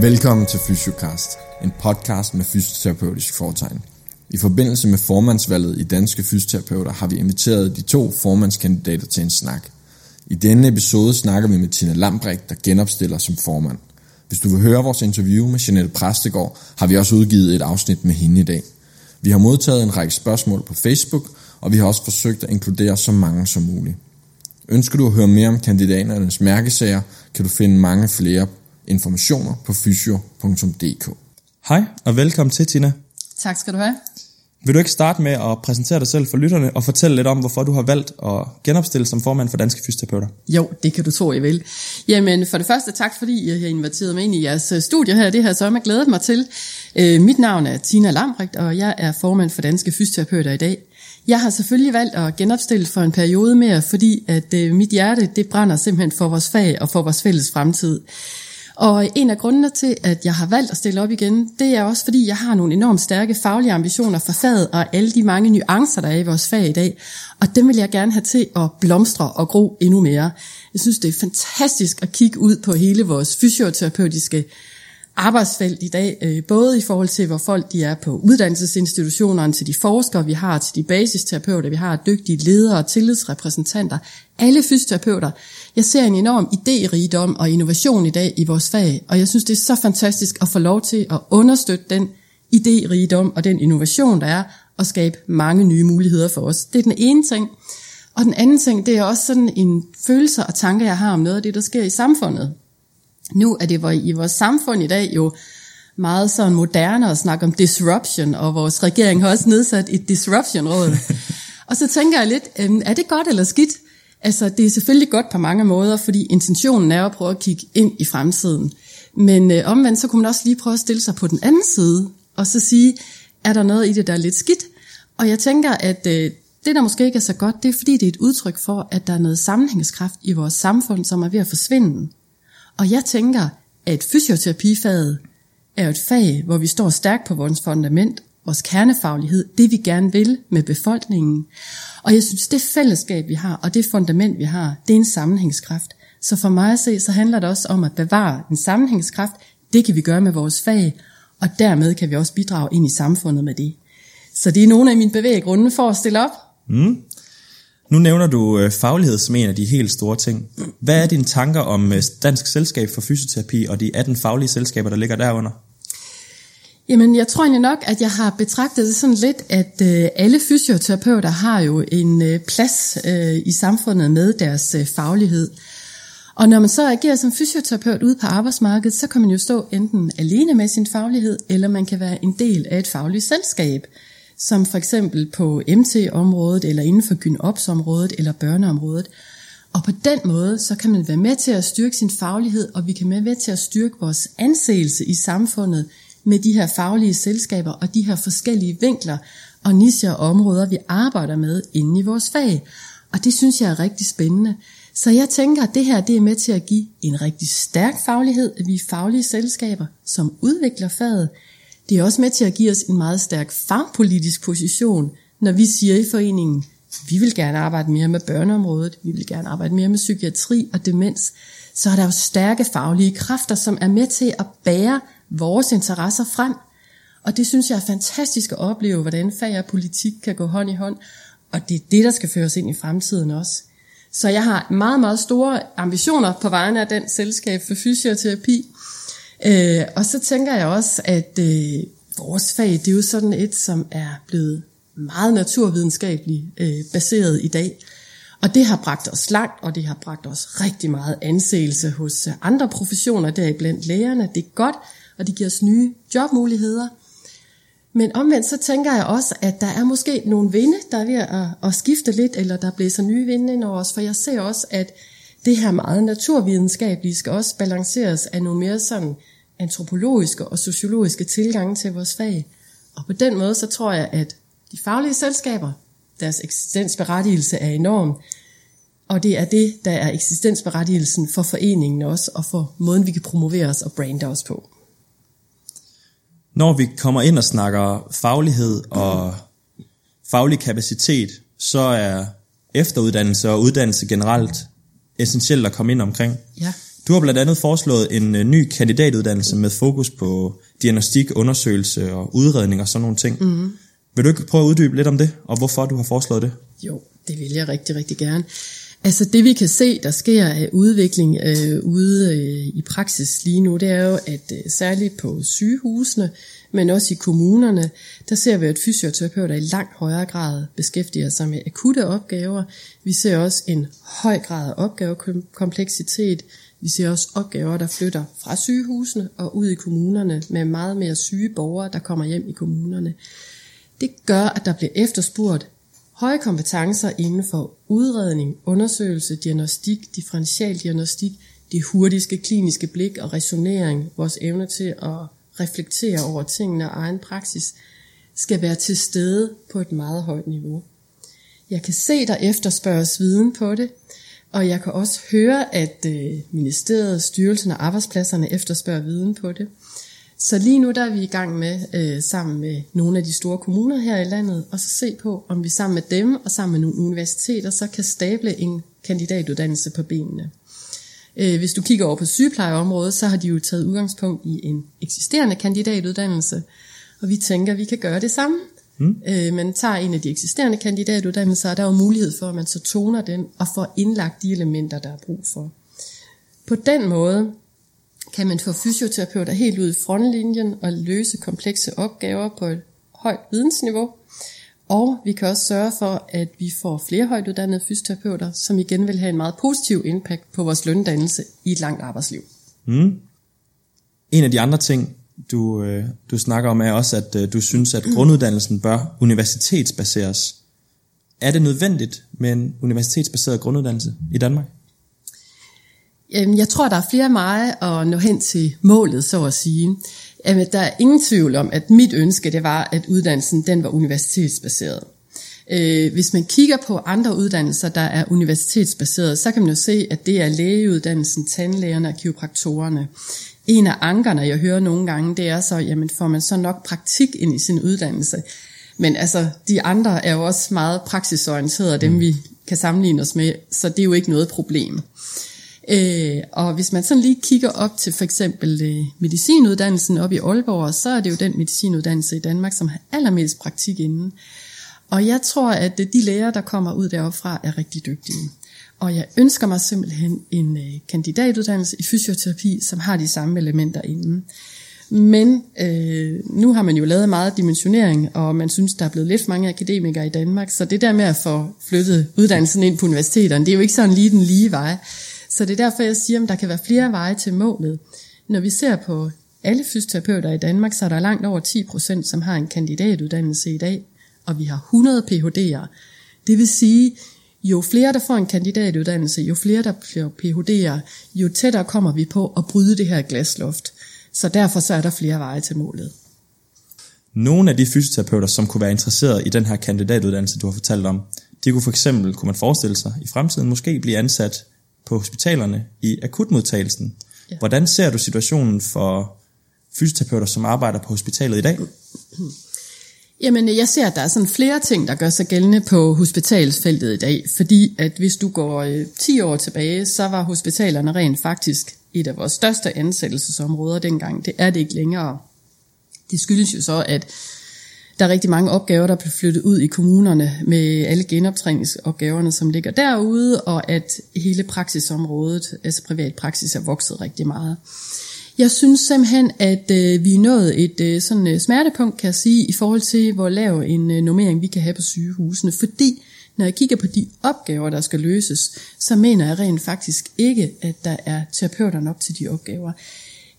Velkommen til Fysiocast, en podcast med fysioterapeutisk foretegn. I forbindelse med formandsvalget i Danske Fysioterapeuter har vi inviteret de to formandskandidater til en snak. I denne episode snakker vi med Tina Lambrecht, der genopstiller som formand. Hvis du vil høre vores interview med Jeanette Præstegård, har vi også udgivet et afsnit med hende i dag. Vi har modtaget en række spørgsmål på Facebook, og vi har også forsøgt at inkludere så mange som muligt. Ønsker du at høre mere om kandidaternes mærkesager, kan du finde mange flere informationer på fysio.dk. Hej og velkommen til, Tina. Tak skal du have. Vil du ikke starte med at præsentere dig selv for lytterne og fortælle lidt om, hvorfor du har valgt at genopstille som formand for Danske Fysioterapeuter? Jo, det kan du tro, jeg vil. Jamen, for det første tak, fordi I har inviteret mig ind i jeres øh, studie her. Det har jeg så glædet mig til. Øh, mit navn er Tina Lambrecht, og jeg er formand for Danske Fysioterapeuter i dag. Jeg har selvfølgelig valgt at genopstille for en periode mere, fordi at øh, mit hjerte det brænder simpelthen for vores fag og for vores fælles fremtid. Og en af grundene til, at jeg har valgt at stille op igen, det er også fordi, jeg har nogle enormt stærke faglige ambitioner for faget og alle de mange nuancer, der er i vores fag i dag. Og dem vil jeg gerne have til at blomstre og gro endnu mere. Jeg synes, det er fantastisk at kigge ud på hele vores fysioterapeutiske arbejdsfelt i dag, øh, både i forhold til, hvor folk de er på uddannelsesinstitutionerne, til de forskere, vi har, til de basisterapeuter, vi har, dygtige ledere og tillidsrepræsentanter, alle fysioterapeuter. Jeg ser en enorm idérigdom og innovation i dag i vores fag, og jeg synes, det er så fantastisk at få lov til at understøtte den idérigdom og den innovation, der er, og skabe mange nye muligheder for os. Det er den ene ting. Og den anden ting, det er også sådan en følelse og tanke, jeg har om noget af det, der sker i samfundet. Nu er det i vores samfund i dag jo meget sådan moderne at snakke om disruption, og vores regering har også nedsat et disruption-råd. og så tænker jeg lidt, er det godt eller skidt? Altså, det er selvfølgelig godt på mange måder, fordi intentionen er at prøve at kigge ind i fremtiden. Men øh, omvendt, så kunne man også lige prøve at stille sig på den anden side, og så sige, er der noget i det, der er lidt skidt? Og jeg tænker, at øh, det, der måske ikke er så godt, det er fordi, det er et udtryk for, at der er noget sammenhængskraft i vores samfund, som er ved at forsvinde. Og jeg tænker, at fysioterapifaget er et fag, hvor vi står stærkt på vores fundament, vores kernefaglighed, det vi gerne vil med befolkningen. Og jeg synes, det fællesskab, vi har, og det fundament, vi har, det er en sammenhængskraft. Så for mig at se, så handler det også om at bevare en sammenhængskraft. Det kan vi gøre med vores fag, og dermed kan vi også bidrage ind i samfundet med det. Så det er nogle af mine bevæggrunde for at stille op. Mm. Nu nævner du øh, faglighed som en af de helt store ting. Hvad er dine tanker om øh, Dansk Selskab for Fysioterapi og de 18 faglige selskaber, der ligger derunder? Jamen, jeg tror egentlig nok, at jeg har betragtet det sådan lidt, at øh, alle fysioterapeuter har jo en øh, plads øh, i samfundet med deres øh, faglighed. Og når man så agerer som fysioterapeut ude på arbejdsmarkedet, så kan man jo stå enten alene med sin faglighed, eller man kan være en del af et fagligt selskab som for eksempel på MT-området, eller inden for gynops-området, eller børneområdet. Og på den måde, så kan man være med til at styrke sin faglighed, og vi kan være med til at styrke vores anseelse i samfundet med de her faglige selskaber og de her forskellige vinkler og nischer og områder, vi arbejder med inde i vores fag. Og det synes jeg er rigtig spændende. Så jeg tænker, at det her det er med til at give en rigtig stærk faglighed, at vi er faglige selskaber, som udvikler faget, det er også med til at give os en meget stærk fagpolitisk position, når vi siger i foreningen, vi vil gerne arbejde mere med børneområdet, vi vil gerne arbejde mere med psykiatri og demens, så er der jo stærke faglige kræfter, som er med til at bære vores interesser frem. Og det synes jeg er fantastisk at opleve, hvordan fag og politik kan gå hånd i hånd, og det er det, der skal føres ind i fremtiden også. Så jeg har meget, meget store ambitioner på vegne af den selskab for fysioterapi, Øh, og så tænker jeg også, at øh, vores fag, det er jo sådan et, som er blevet meget naturvidenskabeligt øh, baseret i dag. Og det har bragt os langt, og det har bragt os rigtig meget anseelse hos øh, andre professioner, deriblandt lægerne. Det er godt, og det giver os nye jobmuligheder. Men omvendt så tænker jeg også, at der er måske nogle vinde, der er ved at, at skifte lidt, eller der blæser nye vinde ind over os, for jeg ser også, at det her meget naturvidenskabelige skal også balanceres af nogle mere sådan antropologiske og sociologiske tilgange til vores fag. Og på den måde, så tror jeg, at de faglige selskaber, deres eksistensberettigelse er enorm, og det er det, der er eksistensberettigelsen for foreningen også, og for måden, vi kan promovere os og brande os på. Når vi kommer ind og snakker faglighed og faglig kapacitet, så er efteruddannelse og uddannelse generelt essentielt at komme ind omkring. Ja. Du har blandt andet foreslået en øh, ny kandidatuddannelse med fokus på diagnostik, undersøgelse og udredning og sådan nogle ting. Mm. Vil du ikke prøve at uddybe lidt om det, og hvorfor du har foreslået det? Jo, det vil jeg rigtig, rigtig gerne. Altså det vi kan se, der sker af udvikling øh, ude øh, i praksis lige nu, det er jo, at øh, særligt på sygehusene, men også i kommunerne, der ser vi, at fysioterapeuter i langt højere grad beskæftiger sig med akutte opgaver. Vi ser også en høj grad af opgavekompleksitet. Vi ser også opgaver, der flytter fra sygehusene og ud i kommunerne med meget mere syge borgere, der kommer hjem i kommunerne. Det gør, at der bliver efterspurgt høje kompetencer inden for udredning, undersøgelse, diagnostik, differentialdiagnostik, det hurtige kliniske blik og resonering, vores evne til at reflektere over tingene og egen praksis, skal være til stede på et meget højt niveau. Jeg kan se, der efterspørges viden på det, og jeg kan også høre, at øh, ministeriet, styrelsen og arbejdspladserne efterspørger viden på det. Så lige nu der er vi i gang med, øh, sammen med nogle af de store kommuner her i landet, og så se på, om vi sammen med dem og sammen med nogle universiteter, så kan stable en kandidatuddannelse på benene. Øh, hvis du kigger over på sygeplejeområdet, så har de jo taget udgangspunkt i en eksisterende kandidatuddannelse, og vi tænker, at vi kan gøre det samme. Mm. Øh, man tager en af de eksisterende kandidatuddannelser, og der er jo mulighed for, at man så toner den og får indlagt de elementer, der er brug for. På den måde kan man få fysioterapeuter helt ud i frontlinjen og løse komplekse opgaver på et højt vidensniveau. Og vi kan også sørge for, at vi får flere højt uddannede fysioterapeuter, som igen vil have en meget positiv impact på vores løndannelse i et langt arbejdsliv. Mm. En af de andre ting, du, øh, du snakker om, er også, at øh, du synes, at grunduddannelsen bør universitetsbaseres. Er det nødvendigt med en universitetsbaseret grunduddannelse i Danmark? Øhm, jeg tror, der er flere mig at nå hen til målet, så at sige. Øhm, der er ingen tvivl om, at mit ønske det var, at uddannelsen den var universitetsbaseret. Øh, hvis man kigger på andre uddannelser, der er universitetsbaseret, så kan man jo se, at det er lægeuddannelsen, tandlægerne og kiropraktorerne. En af ankerne, jeg hører nogle gange, det er så, jamen får man så nok praktik ind i sin uddannelse. Men altså, de andre er jo også meget praksisorienterede, dem vi kan sammenligne os med, så det er jo ikke noget problem. Øh, og hvis man sådan lige kigger op til for eksempel øh, medicinuddannelsen op i Aalborg, så er det jo den medicinuddannelse i Danmark, som har allermest praktik inden. Og jeg tror, at de læger, der kommer ud deroppe er rigtig dygtige. Og jeg ønsker mig simpelthen en øh, kandidatuddannelse i fysioterapi, som har de samme elementer inden. Men øh, nu har man jo lavet meget dimensionering, og man synes, der er blevet lidt for mange akademikere i Danmark, så det der med at få flyttet uddannelsen ind på universiteterne, det er jo ikke sådan lige den lige vej. Så det er derfor, jeg siger, at der kan være flere veje til målet. Når vi ser på alle fysioterapeuter i Danmark, så er der langt over 10 procent, som har en kandidatuddannelse i dag, og vi har 100 Ph.D.'ere. Det vil sige, jo flere der får en kandidatuddannelse, jo flere der bliver Ph.D.'ere, jo tættere kommer vi på at bryde det her glasloft. Så derfor så er der flere veje til målet. Nogle af de fysioterapeuter, som kunne være interesseret i den her kandidatuddannelse, du har fortalt om, de kunne for eksempel, kunne man forestille sig, i fremtiden måske blive ansat på hospitalerne i akutmodtagelsen. Ja. Hvordan ser du situationen for fysioterapeuter, som arbejder på hospitalet i dag? Jamen, jeg ser, at der er sådan flere ting, der gør sig gældende på hospitalsfeltet i dag, fordi at hvis du går øh, 10 år tilbage, så var hospitalerne rent faktisk et af vores største ansættelsesområder dengang. Det er det ikke længere. Det skyldes jo så, at der er rigtig mange opgaver, der bliver flyttet ud i kommunerne med alle genoptræningsopgaverne, som ligger derude, og at hele praksisområdet, altså privat praksis, er vokset rigtig meget. Jeg synes simpelthen, at øh, vi er nået et øh, sådan øh, smertepunkt, kan jeg sige, i forhold til, hvor lav en øh, normering vi kan have på sygehusene. Fordi når jeg kigger på de opgaver, der skal løses, så mener jeg rent faktisk ikke, at der er terapeuter nok til de opgaver.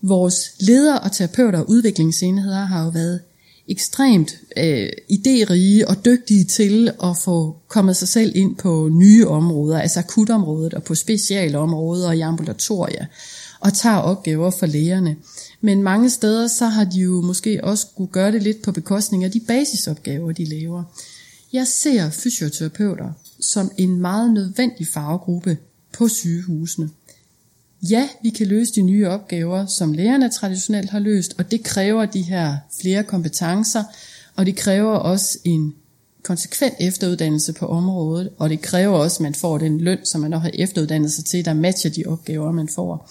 Vores ledere og terapeuter og udviklingsenheder har jo været ekstremt øh, idérige og dygtige til at få kommet sig selv ind på nye områder, altså akutområdet og på specialområder og i ambulatorier og tager opgaver for lægerne. Men mange steder så har de jo måske også kunne gøre det lidt på bekostning af de basisopgaver, de laver. Jeg ser fysioterapeuter som en meget nødvendig faggruppe på sygehusene. Ja, vi kan løse de nye opgaver, som lægerne traditionelt har løst, og det kræver de her flere kompetencer, og det kræver også en konsekvent efteruddannelse på området, og det kræver også, at man får den løn, som man har efteruddannet sig til, der matcher de opgaver, man får.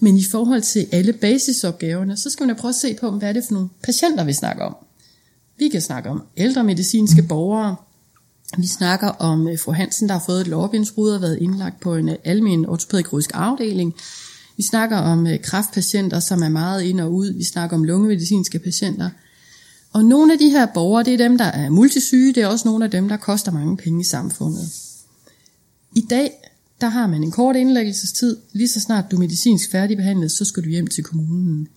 Men i forhold til alle basisopgaverne, så skal man prøve at se på, hvad er det for nogle patienter, vi snakker om. Vi kan snakke om ældre medicinske borgere. Vi snakker om øh, fru Hansen, der har fået et lårbindsbrud og været indlagt på en øh, almen ortopædkirurgisk afdeling. Vi snakker om øh, kræftpatienter, som er meget ind og ud. Vi snakker om lungemedicinske patienter. Og nogle af de her borgere, det er dem, der er multisyge. Det er også nogle af dem, der koster mange penge i samfundet. I dag, der har man en kort indlæggelsestid. Lige så snart du er medicinsk færdigbehandlet, så skal du hjem til kommunen.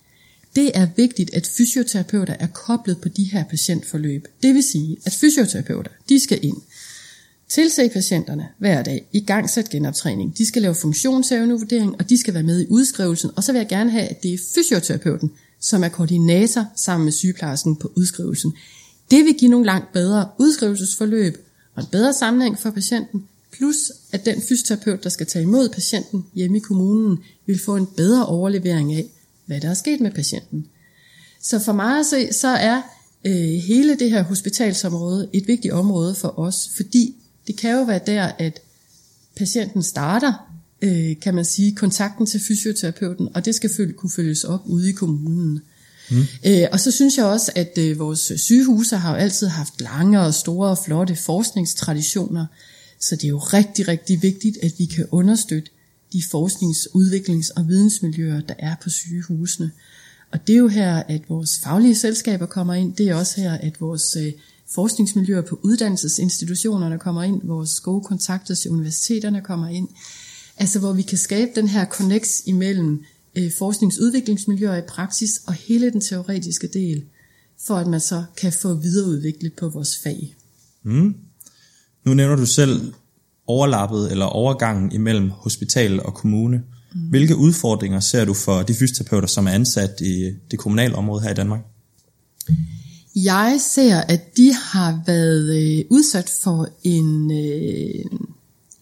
Det er vigtigt, at fysioterapeuter er koblet på de her patientforløb. Det vil sige, at fysioterapeuter, de skal ind, tilse patienterne hver dag, i gang sæt genoptræning. De skal lave funktionsevnevurdering, og de skal være med i udskrivelsen. Og så vil jeg gerne have, at det er fysioterapeuten, som er koordinator sammen med sygeplejersken på udskrivelsen. Det vil give nogle langt bedre udskrivelsesforløb og en bedre sammenhæng for patienten, plus at den fysioterapeut, der skal tage imod patienten hjemme i kommunen, vil få en bedre overlevering af, hvad der er sket med patienten. Så for mig at se, så er øh, hele det her hospitalsområde et vigtigt område for os, fordi det kan jo være der, at patienten starter, øh, kan man sige, kontakten til fysioterapeuten, og det skal følge, kunne følges op ude i kommunen. Mm. Øh, og så synes jeg også, at øh, vores sygehuse har jo altid haft lange og store og flotte forskningstraditioner, så det er jo rigtig, rigtig vigtigt, at vi kan understøtte de forsknings-, udviklings- og vidensmiljøer, der er på sygehusene. Og det er jo her, at vores faglige selskaber kommer ind. Det er også her, at vores øh, forskningsmiljøer på uddannelsesinstitutionerne kommer ind. Vores gode kontakter til universiteterne kommer ind. Altså hvor vi kan skabe den her connect imellem øh, forskningsudviklingsmiljøer i praksis og hele den teoretiske del, for at man så kan få videreudviklet på vores fag. Mm. Nu nævner du selv overlappet eller overgangen imellem hospital og kommune. Mm. Hvilke udfordringer ser du for de fysioterapeuter, som er ansat i det kommunale område her i Danmark? Jeg ser, at de har været øh, udsat for en øh,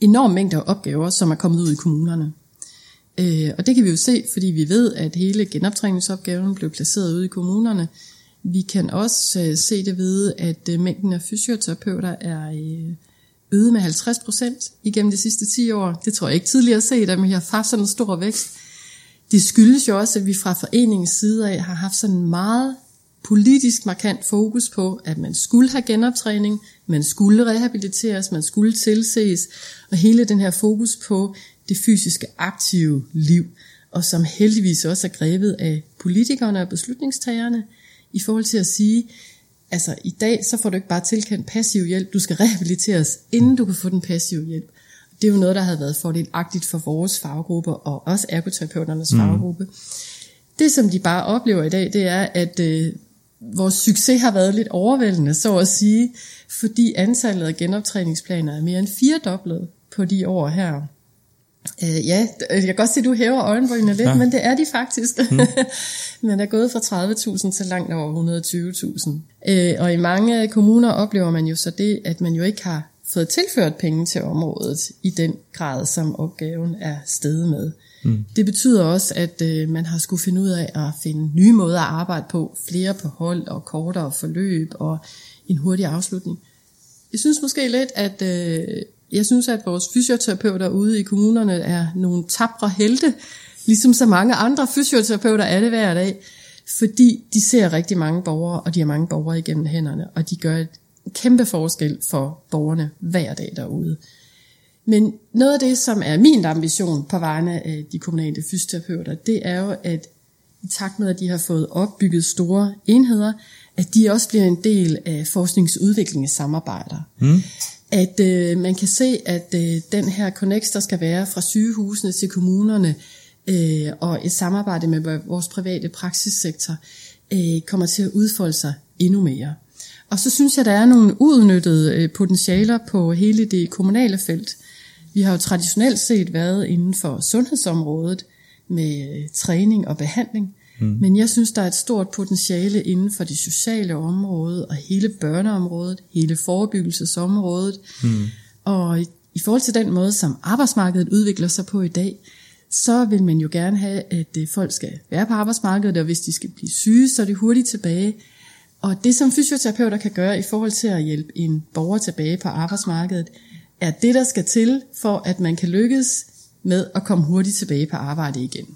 enorm mængde af opgaver, som er kommet ud i kommunerne. Øh, og det kan vi jo se, fordi vi ved, at hele genoptræningsopgaven blev placeret ude i kommunerne. Vi kan også se det ved, at mængden af fysioterapeuter er øget med 50 procent igennem de sidste 10 år. Det tror jeg ikke tidligere set, at vi har haft sådan en stor vækst. Det skyldes jo også, at vi fra foreningens side af har haft sådan meget politisk markant fokus på, at man skulle have genoptræning, man skulle rehabiliteres, man skulle tilses, og hele den her fokus på det fysiske aktive liv, og som heldigvis også er grebet af politikerne og beslutningstagerne, i forhold til at sige, altså i dag, så får du ikke bare tilkendt passiv hjælp, du skal rehabiliteres, inden du kan få den passive hjælp. Det er jo noget, der havde været fordelagtigt for vores faggruppe, og også ergoterapeuternes mm. faggruppe. Det, som de bare oplever i dag, det er, at øh, vores succes har været lidt overvældende, så at sige, fordi antallet af genoptræningsplaner er mere end firedoblet på de år her. Øh, ja, jeg kan godt se, at du hæver øjenbrynene lidt, ja. men det er de faktisk. Mm. Man er gået fra 30.000 til langt over 120.000. Øh, og i mange kommuner oplever man jo så det, at man jo ikke har fået tilført penge til området i den grad, som opgaven er steget med. Mm. Det betyder også, at øh, man har skulle finde ud af at finde nye måder at arbejde på, flere på hold og kortere forløb og en hurtig afslutning. Jeg synes måske lidt, at øh, jeg synes, at vores fysioterapeuter ude i kommunerne er nogle tapre helte, ligesom så mange andre fysioterapeuter er det hver dag, fordi de ser rigtig mange borgere, og de har mange borgere igennem hænderne, og de gør et kæmpe forskel for borgerne hver dag derude. Men noget af det, som er min ambition på vegne af de kommunale fysioterapeuter, det er jo, at i takt med, at de har fået opbygget store enheder, at de også bliver en del af forskningsudviklingssamarbejder. Mm at øh, man kan se, at øh, den her connect, der skal være fra sygehusene til kommunerne, øh, og et samarbejde med vores private praksissektor, øh, kommer til at udfolde sig endnu mere. Og så synes jeg, der er nogle udnyttede øh, potentialer på hele det kommunale felt. Vi har jo traditionelt set været inden for sundhedsområdet med øh, træning og behandling, Mm. Men jeg synes, der er et stort potentiale inden for det sociale område, og hele børneområdet, hele forebyggelsesområdet. Mm. Og i, i forhold til den måde, som arbejdsmarkedet udvikler sig på i dag, så vil man jo gerne have, at øh, folk skal være på arbejdsmarkedet, og hvis de skal blive syge, så er det hurtigt tilbage. Og det, som fysioterapeuter kan gøre i forhold til at hjælpe en borger tilbage på arbejdsmarkedet, er det, der skal til for, at man kan lykkes med at komme hurtigt tilbage på arbejde igen.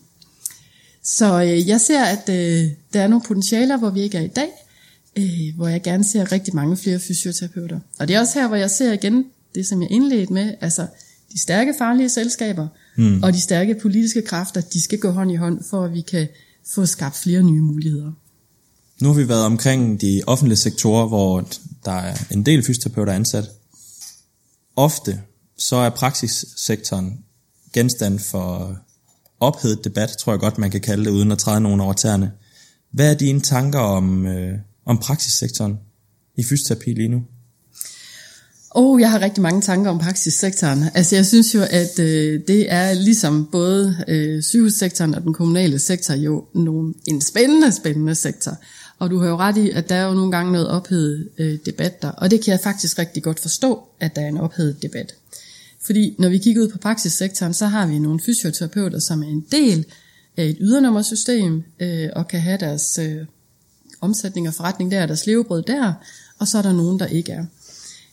Så øh, jeg ser, at øh, der er nogle potentialer, hvor vi ikke er i dag, øh, hvor jeg gerne ser rigtig mange flere fysioterapeuter. Og det er også her, hvor jeg ser igen det, som jeg indledte med, altså de stærke faglige selskaber mm. og de stærke politiske kræfter, de skal gå hånd i hånd, for at vi kan få skabt flere nye muligheder. Nu har vi været omkring de offentlige sektorer, hvor der er en del fysioterapeuter ansat. Ofte så er praksissektoren genstand for ophedet debat, tror jeg godt, man kan kalde det, uden at træde nogen over tæerne. Hvad er dine tanker om, øh, om praksissektoren i fysioterapi lige nu? Oh, jeg har rigtig mange tanker om praksissektoren. Altså jeg synes jo, at øh, det er ligesom både øh, sygehussektoren og den kommunale sektor jo nogle, en spændende, spændende sektor. Og du har jo ret i, at der er jo nogle gange noget ophedet øh, debat der. Og det kan jeg faktisk rigtig godt forstå, at der er en ophedet debat. Fordi når vi kigger ud på praksissektoren, så har vi nogle fysioterapeuter, som er en del af et ydernummersystem, øh, og kan have deres øh, omsætning og forretning der, deres levebrød der, og så er der nogen, der ikke er.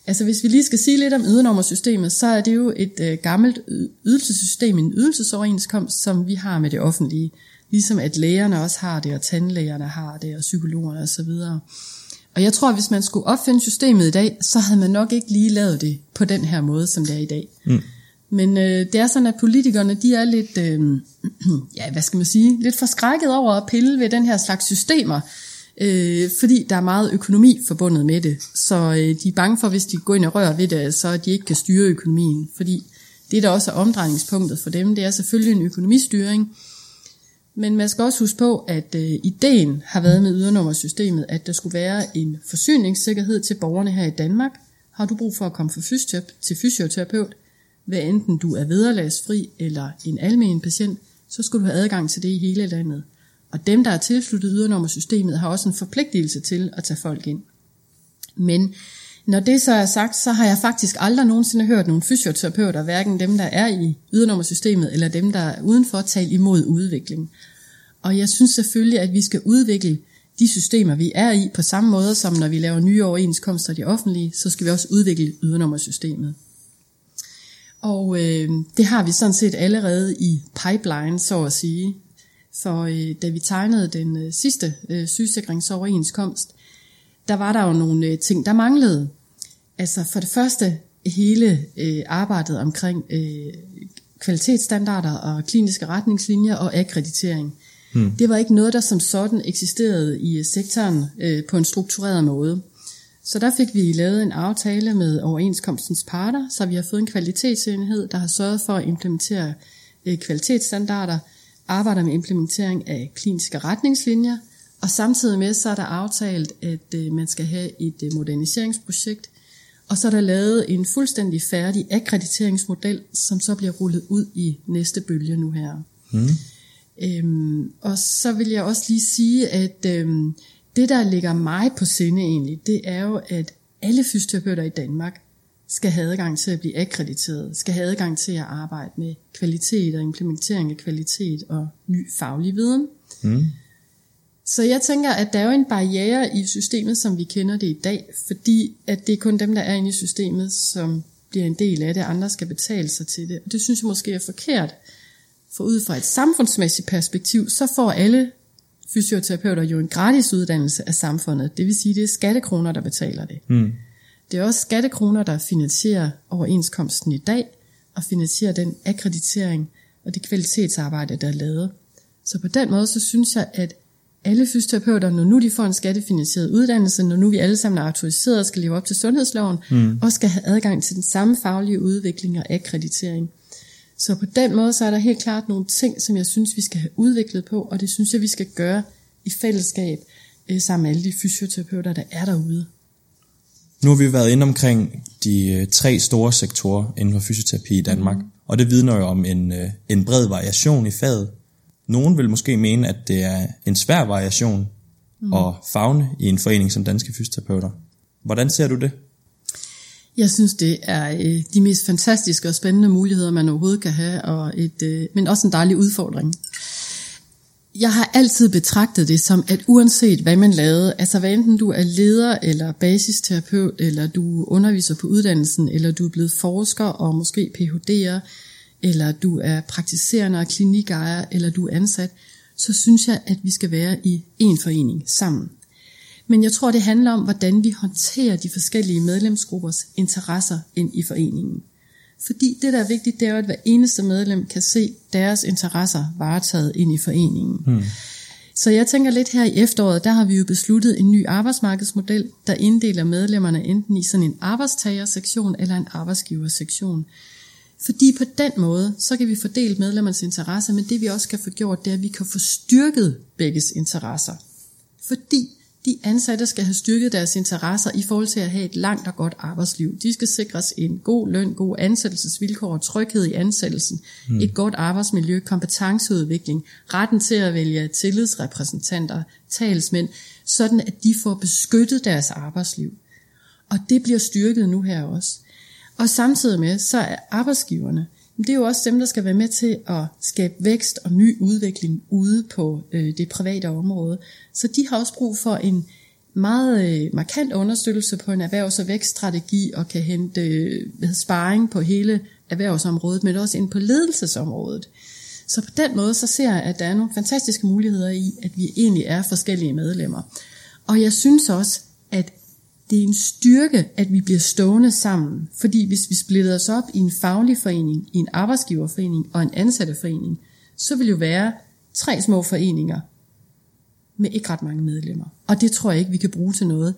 Altså hvis vi lige skal sige lidt om ydernummersystemet, så er det jo et øh, gammelt ydelsessystem, en ydelsesoverenskomst, som vi har med det offentlige. Ligesom at lægerne også har det, og tandlægerne har det, og psykologerne osv. Og jeg tror, at hvis man skulle opfinde systemet i dag, så havde man nok ikke lige lavet det på den her måde, som det er i dag. Mm. Men øh, det er sådan, at politikerne, de er lidt, øh, ja, hvad skal man sige, lidt forskrækket over at pille ved den her slags systemer, øh, fordi der er meget økonomi forbundet med det. Så øh, de er bange for, hvis de går ind og rører ved det, så de ikke kan styre økonomien. Fordi det, der også er omdrejningspunktet for dem, det er selvfølgelig en økonomistyring. Men man skal også huske på, at øh, ideen har været med ydernummersystemet, at der skulle være en forsyningssikkerhed til borgerne her i Danmark. Har du brug for at komme for fysioterapeut, til fysioterapeut, hvad enten du er vederlagsfri eller en almen patient, så skal du have adgang til det i hele landet. Og dem, der er tilsluttet ydernummersystemet, har også en forpligtelse til at tage folk ind. Men når det så er sagt, så har jeg faktisk aldrig nogensinde hørt nogle fysioterapeuter, hverken dem, der er i ydernummersystemet, eller dem, der er udenfor, tale imod udvikling. Og jeg synes selvfølgelig, at vi skal udvikle de systemer, vi er i, på samme måde som når vi laver nye overenskomster i det offentlige, så skal vi også udvikle ydernummersystemet. Og øh, det har vi sådan set allerede i pipeline, så at sige. For øh, da vi tegnede den øh, sidste øh, sygesikringsoverenskomst, der var der jo nogle øh, ting, der manglede. Altså for det første hele øh, arbejdet omkring øh, kvalitetsstandarder og kliniske retningslinjer og akkreditering. Hmm. Det var ikke noget, der som sådan eksisterede i sektoren øh, på en struktureret måde. Så der fik vi lavet en aftale med overenskomstens parter, så vi har fået en kvalitetsenhed, der har sørget for at implementere øh, kvalitetsstandarder, arbejder med implementering af kliniske retningslinjer, og samtidig med så er der aftalt, at øh, man skal have et øh, moderniseringsprojekt, og så er der lavet en fuldstændig færdig akkrediteringsmodel, som så bliver rullet ud i næste bølge nu her. Mm. Øhm, og så vil jeg også lige sige, at øhm, det der ligger mig på sinde egentlig, det er jo, at alle fysioterapeuter i Danmark skal have adgang til at blive akkrediteret, skal have adgang til at arbejde med kvalitet og implementering af kvalitet og ny faglig viden. Mm. Så jeg tænker, at der er jo en barriere i systemet, som vi kender det i dag, fordi at det er kun dem, der er inde i systemet, som bliver en del af det, andre skal betale sig til det. Og det synes jeg måske er forkert. For ud fra et samfundsmæssigt perspektiv, så får alle fysioterapeuter jo en gratis uddannelse af samfundet. Det vil sige, det er skattekroner, der betaler det. Mm. Det er også skattekroner, der finansierer overenskomsten i dag, og finansierer den akkreditering og det kvalitetsarbejde, der er lavet. Så på den måde, så synes jeg, at alle fysioterapeuter, når nu de får en skattefinansieret uddannelse, når nu vi alle sammen er autoriseret og skal leve op til sundhedsloven, mm. og skal have adgang til den samme faglige udvikling og akkreditering. Så på den måde, så er der helt klart nogle ting, som jeg synes, vi skal have udviklet på, og det synes jeg, vi skal gøre i fællesskab øh, sammen med alle de fysioterapeuter, der er derude. Nu har vi været inde omkring de øh, tre store sektorer inden for fysioterapi i Danmark, mm. og det vidner jo om en, øh, en bred variation i faget. Nogen vil måske mene, at det er en svær variation mm. at fagne i en forening som Danske Fysioterapeuter. Hvordan ser du det? Jeg synes, det er øh, de mest fantastiske og spændende muligheder, man overhovedet kan have, og et, øh, men også en dejlig udfordring. Jeg har altid betragtet det som, at uanset hvad man lavede, altså hvad enten du er leder eller basisterapeut, eller du underviser på uddannelsen, eller du er blevet forsker og måske PhD'er, eller du er praktiserende og klinikejer, eller du er ansat, så synes jeg, at vi skal være i en forening sammen. Men jeg tror, det handler om, hvordan vi håndterer de forskellige medlemsgruppers interesser ind i foreningen. Fordi det, der er vigtigt, det er jo, at hver eneste medlem kan se deres interesser varetaget ind i foreningen. Hmm. Så jeg tænker lidt her i efteråret, der har vi jo besluttet en ny arbejdsmarkedsmodel, der inddeler medlemmerne enten i sådan en arbejdstagersektion eller en arbejdsgiversektion. Fordi på den måde, så kan vi fordele medlemmernes interesser, men det vi også kan få gjort, det er, at vi kan få styrket begges interesser. Fordi de ansatte skal have styrket deres interesser i forhold til at have et langt og godt arbejdsliv. De skal sikres en god løn, god ansættelsesvilkår, tryghed i ansættelsen, mm. et godt arbejdsmiljø, kompetenceudvikling, retten til at vælge tillidsrepræsentanter, talsmænd, sådan at de får beskyttet deres arbejdsliv. Og det bliver styrket nu her også. Og samtidig med, så er arbejdsgiverne, det er jo også dem, der skal være med til at skabe vækst og ny udvikling ude på øh, det private område. Så de har også brug for en meget øh, markant understøttelse på en erhvervs- og vækststrategi og kan hente øh, sparring på hele erhvervsområdet, men også ind på ledelsesområdet. Så på den måde så ser jeg, at der er nogle fantastiske muligheder i, at vi egentlig er forskellige medlemmer. Og jeg synes også, at det er en styrke, at vi bliver stående sammen. Fordi hvis vi splittede os op i en faglig forening, i en arbejdsgiverforening og en ansatteforening, så vil jo være tre små foreninger med ikke ret mange medlemmer. Og det tror jeg ikke, vi kan bruge til noget.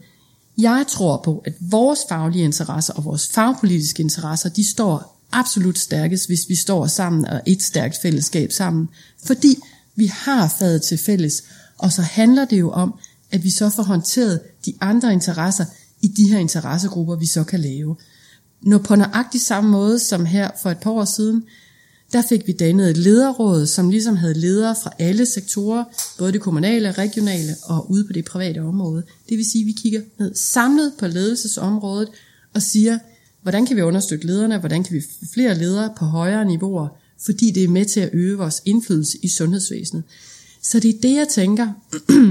Jeg tror på, at vores faglige interesser og vores fagpolitiske interesser, de står absolut stærkest, hvis vi står sammen og et stærkt fællesskab sammen. Fordi vi har fadet til fælles, og så handler det jo om, at vi så får håndteret de andre interesser i de her interessegrupper, vi så kan lave. Når på nøjagtig samme måde som her for et par år siden, der fik vi dannet et lederråd, som ligesom havde ledere fra alle sektorer, både det kommunale, regionale og ude på det private område. Det vil sige, at vi kigger ned samlet på ledelsesområdet og siger, hvordan kan vi understøtte lederne, hvordan kan vi få flere ledere på højere niveauer, fordi det er med til at øge vores indflydelse i sundhedsvæsenet. Så det er det, jeg tænker.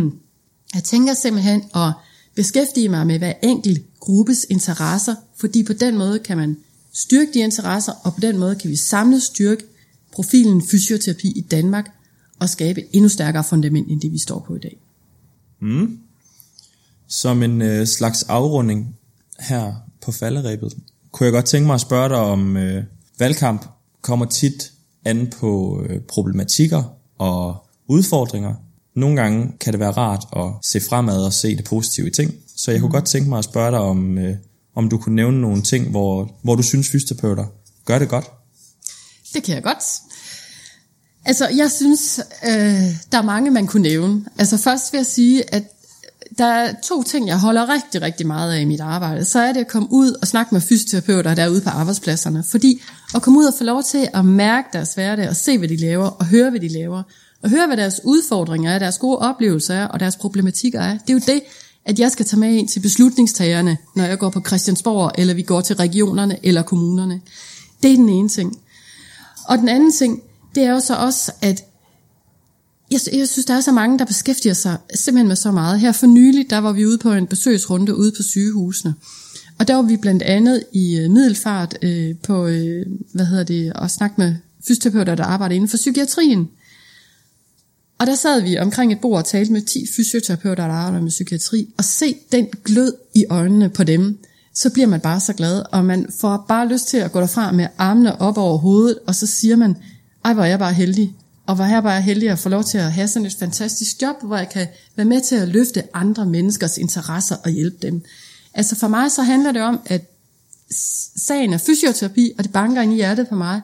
jeg tænker simpelthen at beskæftige mig med hver enkelt gruppes interesser, fordi på den måde kan man styrke de interesser, og på den måde kan vi samlet styrke profilen fysioterapi i Danmark og skabe et endnu stærkere fundament end det, vi står på i dag. Mm. Som en øh, slags afrunding her på falderæbet, kunne jeg godt tænke mig at spørge dig om øh, valgkamp kommer tit an på øh, problematikker og udfordringer, nogle gange kan det være rart at se fremad og se det positive i ting. Så jeg kunne mm. godt tænke mig at spørge dig om, øh, om du kunne nævne nogle ting, hvor, hvor du synes fysioterapeuter gør det godt. Det kan jeg godt. Altså, jeg synes, øh, der er mange, man kunne nævne. Altså, først vil jeg sige, at der er to ting, jeg holder rigtig, rigtig meget af i mit arbejde. Så er det at komme ud og snakke med fysioterapeuter derude på arbejdspladserne. Fordi at komme ud og få lov til at mærke deres hverdag og se, hvad de laver og høre, hvad de laver og høre, hvad deres udfordringer er, deres gode oplevelser er, og deres problematikker er. Det er jo det, at jeg skal tage med ind til beslutningstagerne, når jeg går på Christiansborg, eller vi går til regionerne eller kommunerne. Det er den ene ting. Og den anden ting, det er jo så også, at jeg, jeg synes, der er så mange, der beskæftiger sig simpelthen med så meget. Her for nylig, der var vi ude på en besøgsrunde ude på sygehusene. Og der var vi blandt andet i øh, middelfart øh, på, øh, hvad hedder det, at snakke med fysioterapeuter, der arbejder inden for psykiatrien. Og der sad vi omkring et bord og talte med 10 fysioterapeuter, der arbejder med psykiatri, og se den glød i øjnene på dem, så bliver man bare så glad, og man får bare lyst til at gå derfra med armene op over hovedet, og så siger man, ej hvor er jeg bare heldig, og hvor er jeg bare heldig at få lov til at have sådan et fantastisk job, hvor jeg kan være med til at løfte andre menneskers interesser og hjælpe dem. Altså for mig så handler det om, at sagen er fysioterapi, og det banker ind i hjertet på mig,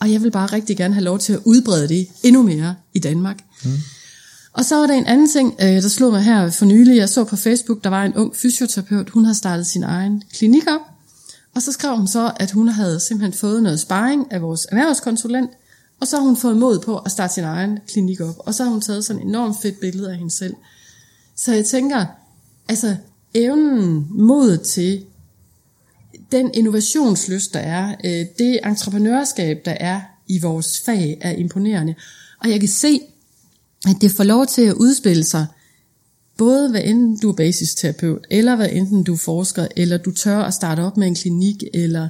og jeg vil bare rigtig gerne have lov til at udbrede det endnu mere i Danmark. Mm. Og så var der en anden ting, øh, der slog mig her for nylig. Jeg så på Facebook, der var en ung fysioterapeut. Hun havde startet sin egen klinik op. Og så skrev hun så, at hun havde simpelthen fået noget sparring af vores erhvervskonsulent. Og så har hun fået mod på at starte sin egen klinik op. Og så har hun taget sådan en enormt fedt billede af hende selv. Så jeg tænker, altså evnen, mod til den innovationslyst, der er, øh, det entreprenørskab, der er i vores fag, er imponerende. Og jeg kan se, at det får lov til at udspille sig, både hvad enten du er basisterapeut, eller hvad enten du er forsker, eller du tør at starte op med en klinik, eller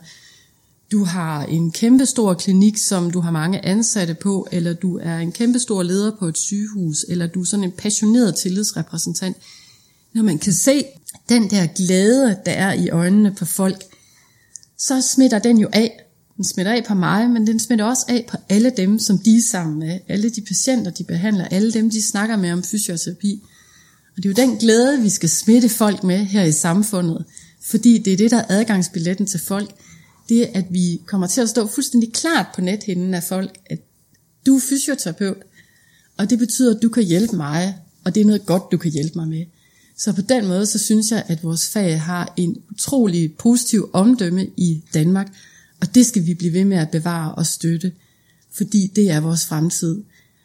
du har en kæmpestor klinik, som du har mange ansatte på, eller du er en kæmpestor leder på et sygehus, eller du er sådan en passioneret tillidsrepræsentant, når man kan se den der glæde, der er i øjnene på folk, så smitter den jo af. Den smitter af på mig, men den smitter også af på alle dem, som de er sammen med. Alle de patienter, de behandler, alle dem, de snakker med om fysioterapi. Og det er jo den glæde, vi skal smitte folk med her i samfundet. Fordi det er det, der er adgangsbilletten til folk. Det er, at vi kommer til at stå fuldstændig klart på nethinden af folk, at du er fysioterapeut, og det betyder, at du kan hjælpe mig, og det er noget godt, du kan hjælpe mig med. Så på den måde, så synes jeg, at vores fag har en utrolig positiv omdømme i Danmark, og det skal vi blive ved med at bevare og støtte, fordi det er vores fremtid.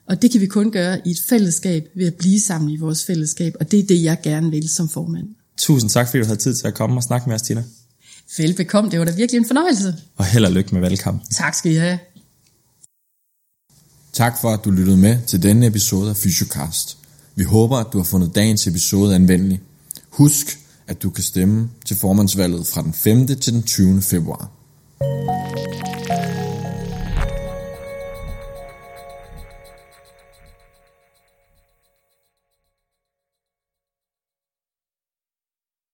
Og det kan vi kun gøre i et fællesskab ved at blive sammen i vores fællesskab, og det er det, jeg gerne vil som formand. Tusind tak, fordi du havde tid til at komme og snakke med os, Tina. Velbekomme, det var da virkelig en fornøjelse. Og held og lykke med valgkampen. Tak skal I have. Tak for, at du lyttede med til denne episode af Fysiocast. Vi håber, at du har fundet dagens episode anvendelig. Husk, at du kan stemme til formandsvalget fra den 5. til den 20. februar.